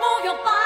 沐浴吧。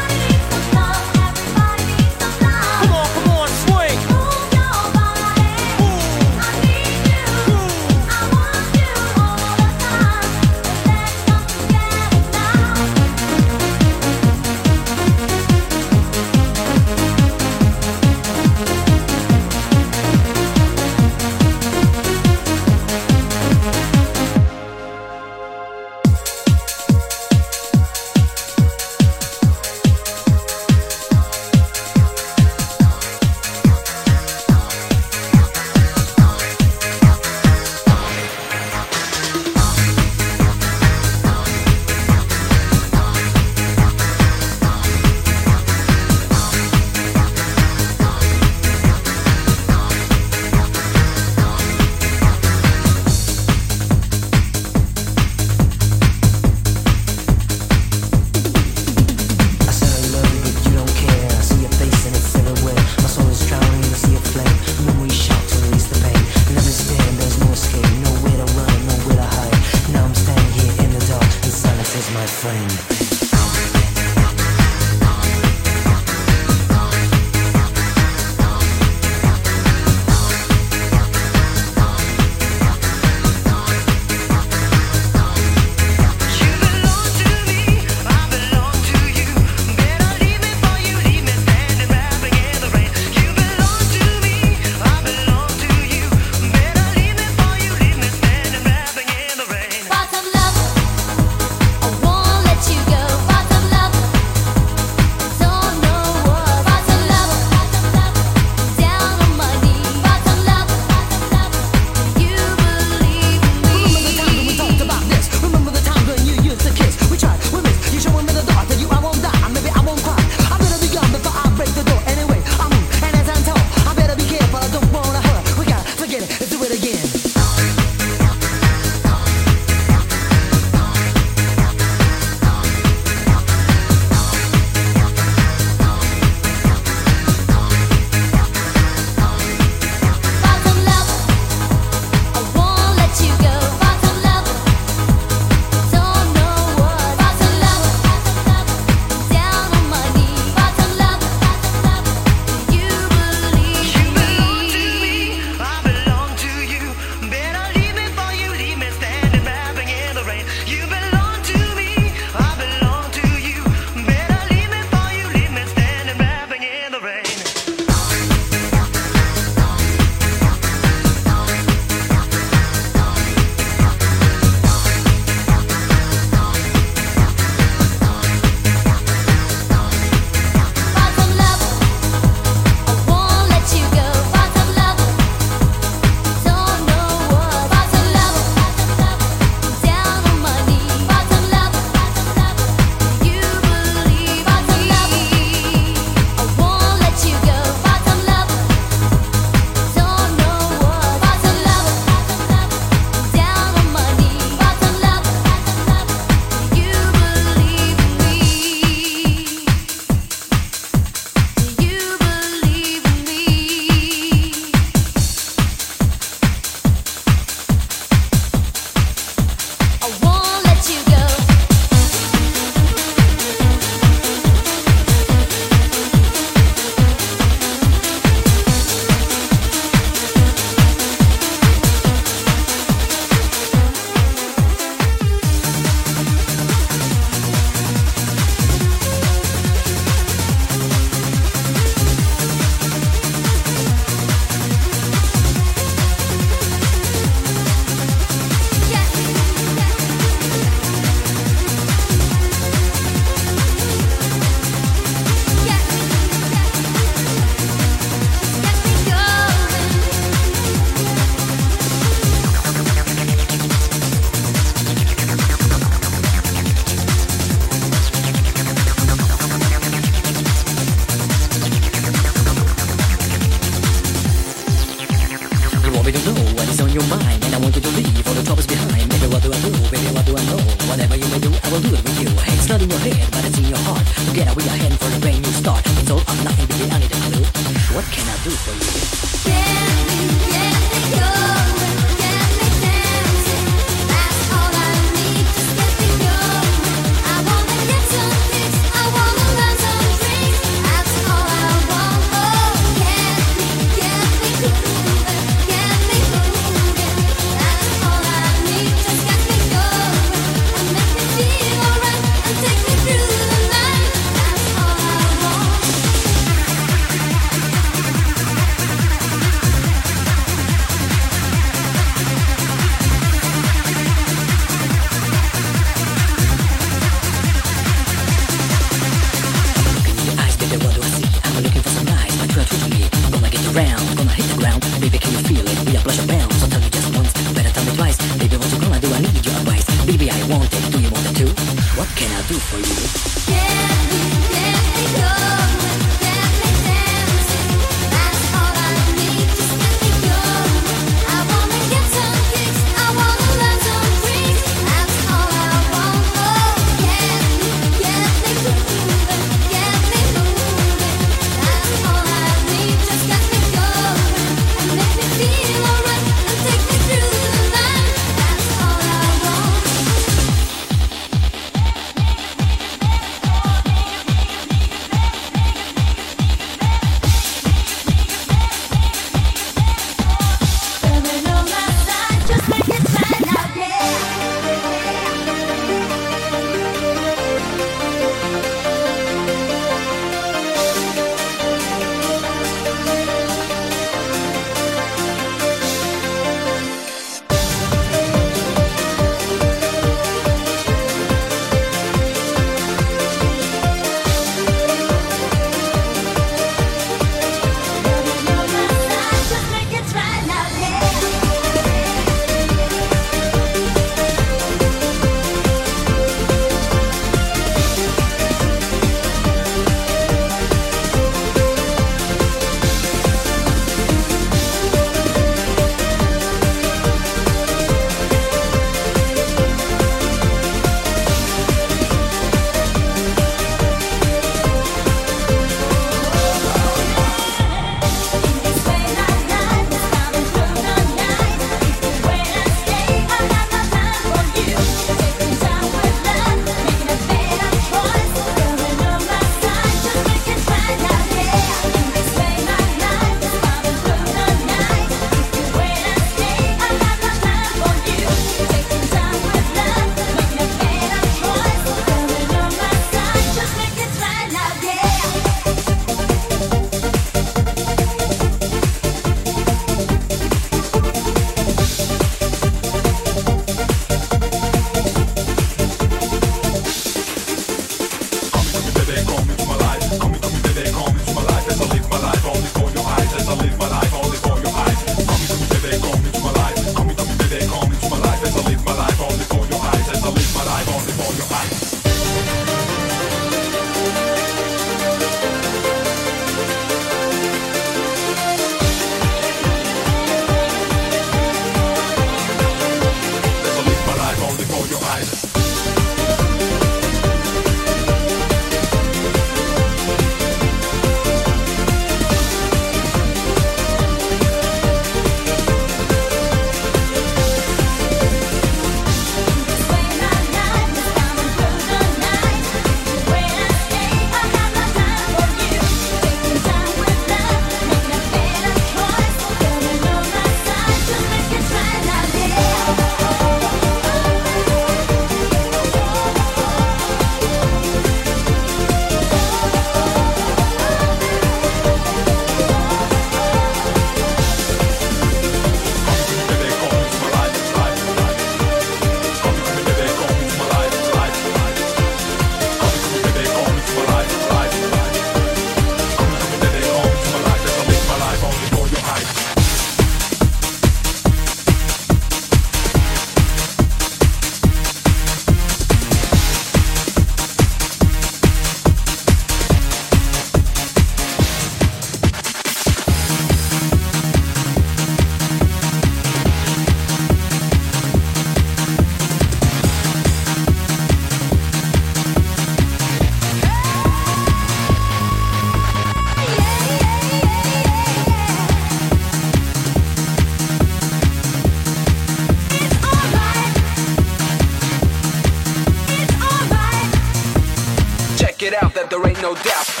no doubt.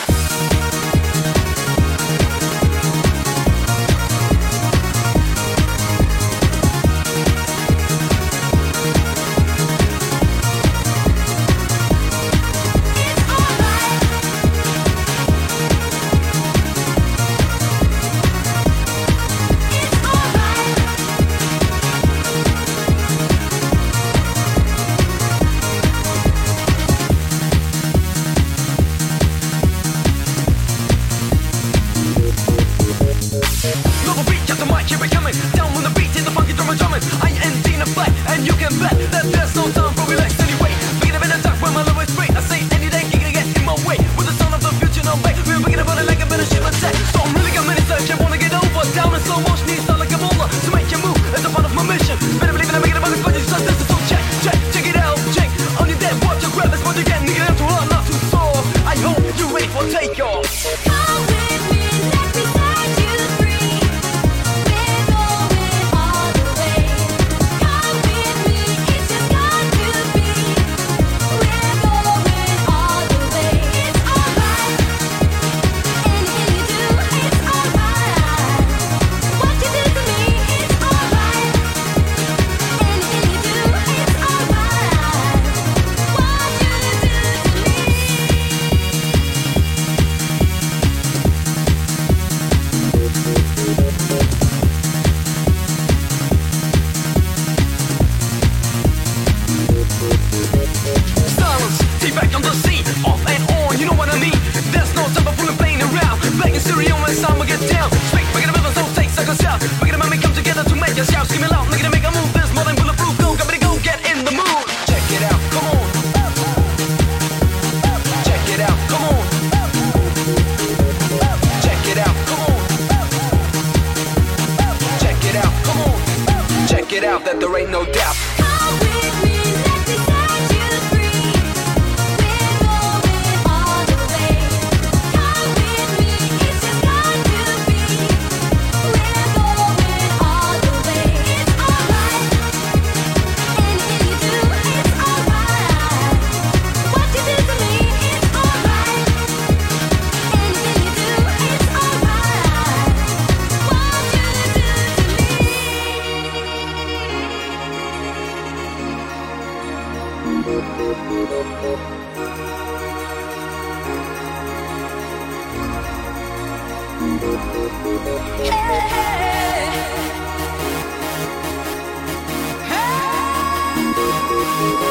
Won't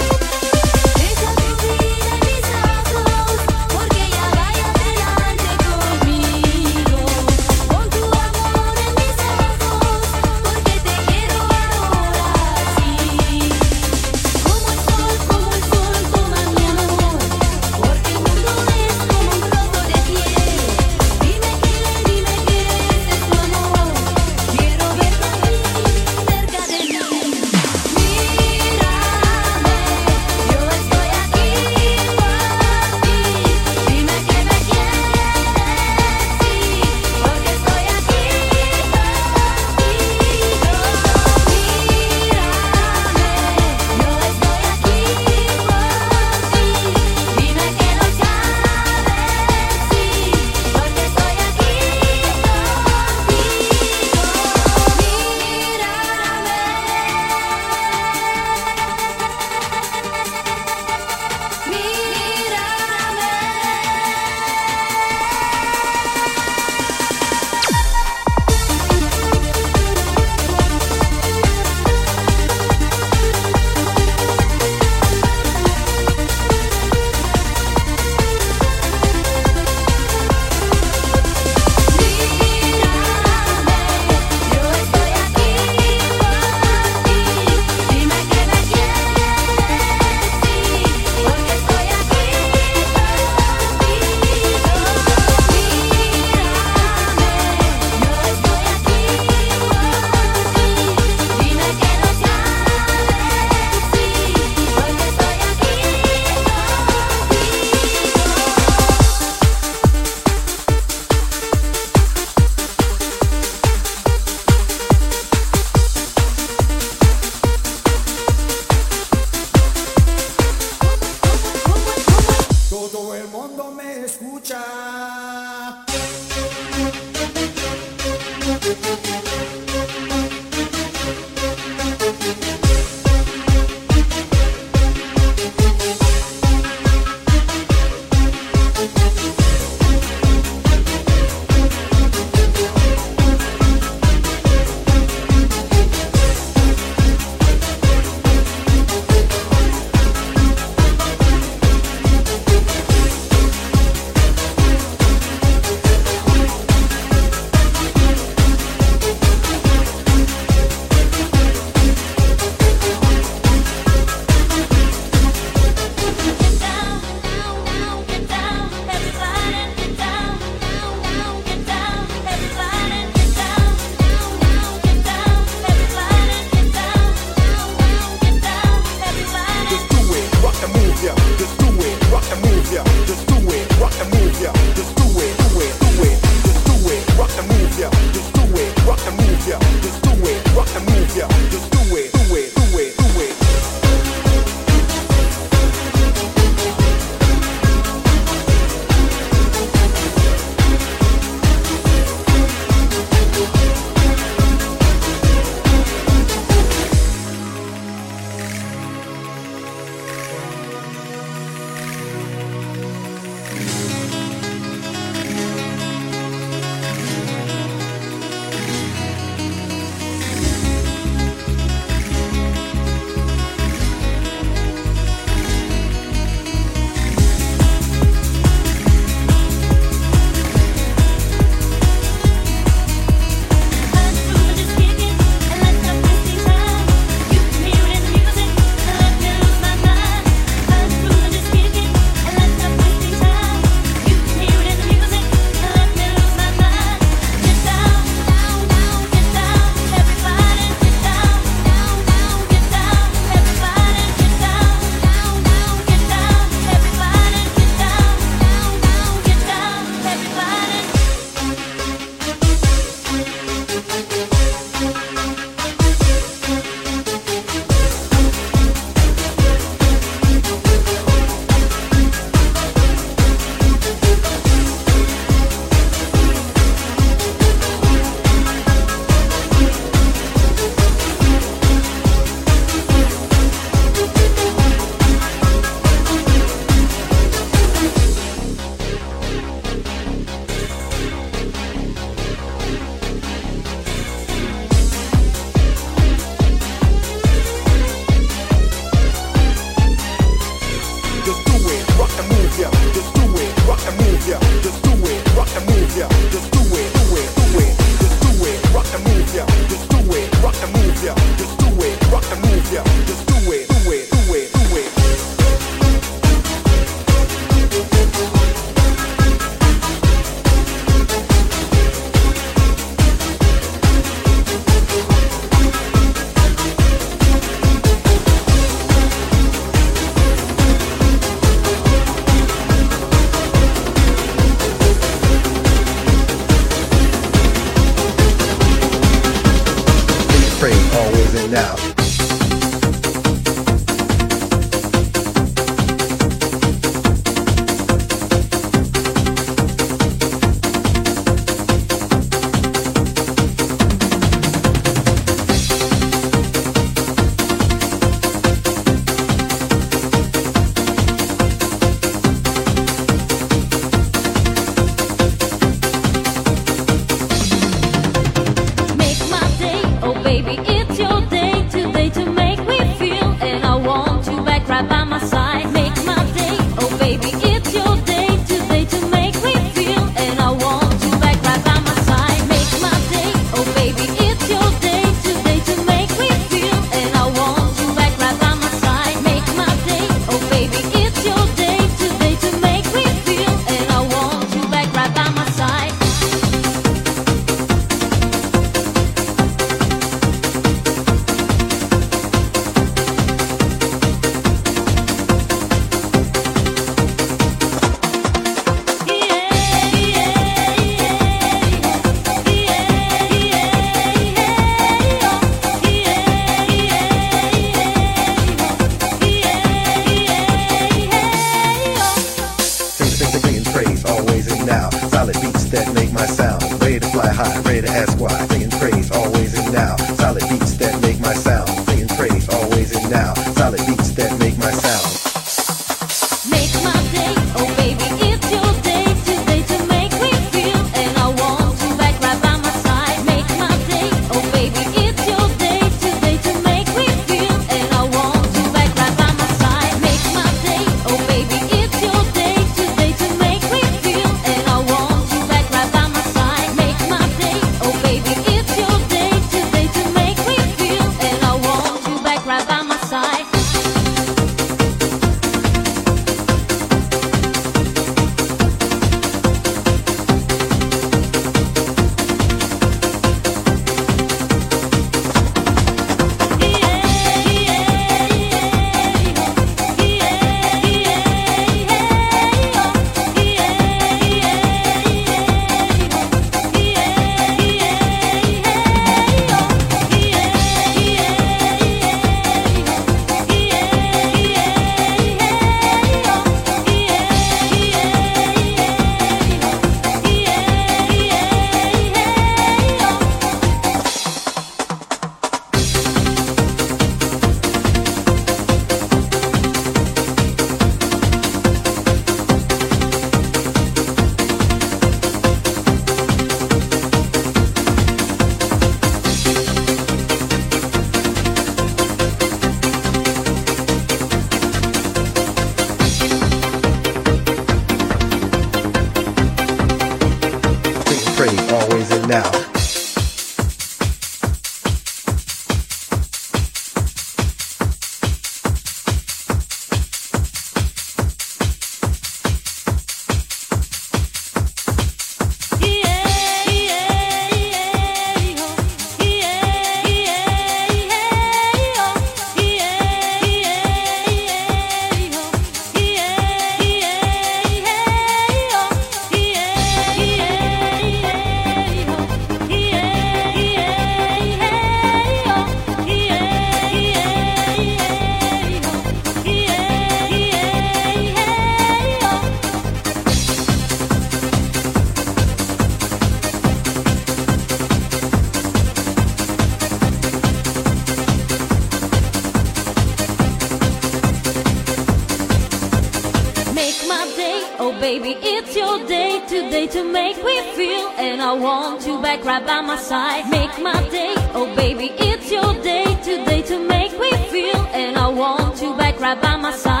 Back right by my side. Make my day, oh baby, it's your day today to make me feel. And I want you back right by my side.